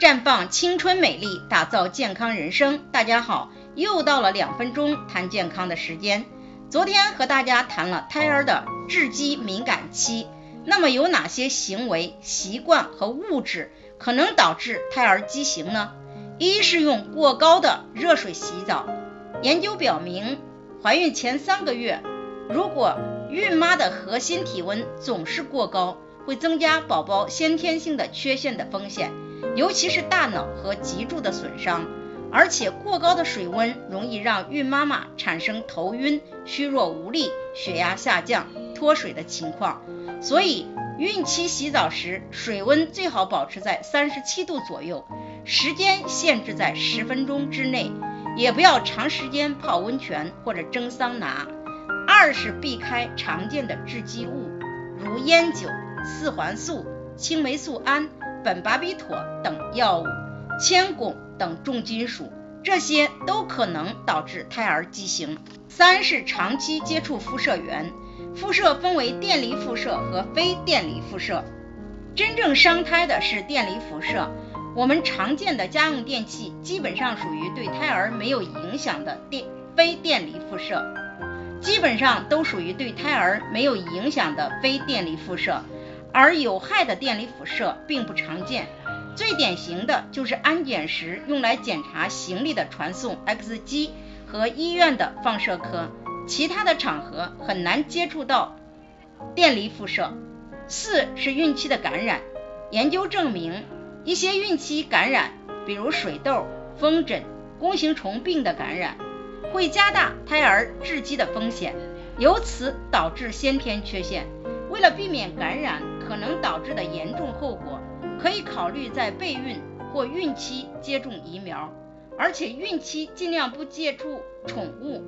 绽放青春美丽，打造健康人生。大家好，又到了两分钟谈健康的时间。昨天和大家谈了胎儿的致畸敏感期，那么有哪些行为习惯和物质可能导致胎儿畸形呢？一是用过高的热水洗澡。研究表明，怀孕前三个月，如果孕妈的核心体温总是过高，会增加宝宝先天性的缺陷的风险。尤其是大脑和脊柱的损伤，而且过高的水温容易让孕妈妈产生头晕、虚弱无力、血压下降、脱水的情况。所以，孕期洗澡时水温最好保持在三十七度左右，时间限制在十分钟之内，也不要长时间泡温泉或者蒸桑拿。二是避开常见的致畸物，如烟酒、四环素、青霉素胺。苯巴比妥等药物、铅汞等重金属，这些都可能导致胎儿畸形。三是长期接触辐射源，辐射分为电离辐射和非电离辐射。真正伤胎的是电离辐射。我们常见的家用电器基本上属于对胎儿没有影响的电非电离辐射，基本上都属于对胎儿没有影响的非电离辐射。而有害的电离辐射并不常见，最典型的就是安检时用来检查行李的传送 X 机和医院的放射科，其他的场合很难接触到电离辐射。四是孕期的感染，研究证明一些孕期感染，比如水痘、风疹、弓形虫病的感染，会加大胎儿致畸的风险，由此导致先天缺陷。为了避免感染可能导致的严重后果，可以考虑在备孕或孕期接种疫苗，而且孕期尽量不接触宠物。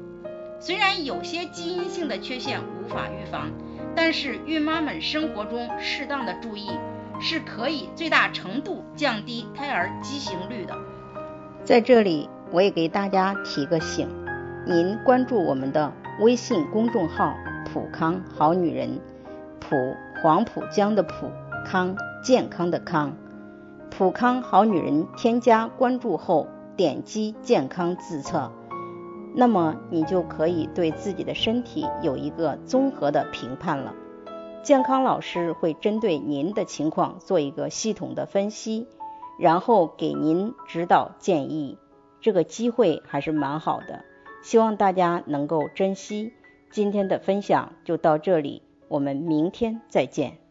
虽然有些基因性的缺陷无法预防，但是孕妈们生活中适当的注意，是可以最大程度降低胎儿畸形率的。在这里，我也给大家提个醒，您关注我们的微信公众号“普康好女人”。普黄浦江的浦康健康的康，普康好女人添加关注后点击健康自测，那么你就可以对自己的身体有一个综合的评判了。健康老师会针对您的情况做一个系统的分析，然后给您指导建议。这个机会还是蛮好的，希望大家能够珍惜。今天的分享就到这里。我们明天再见。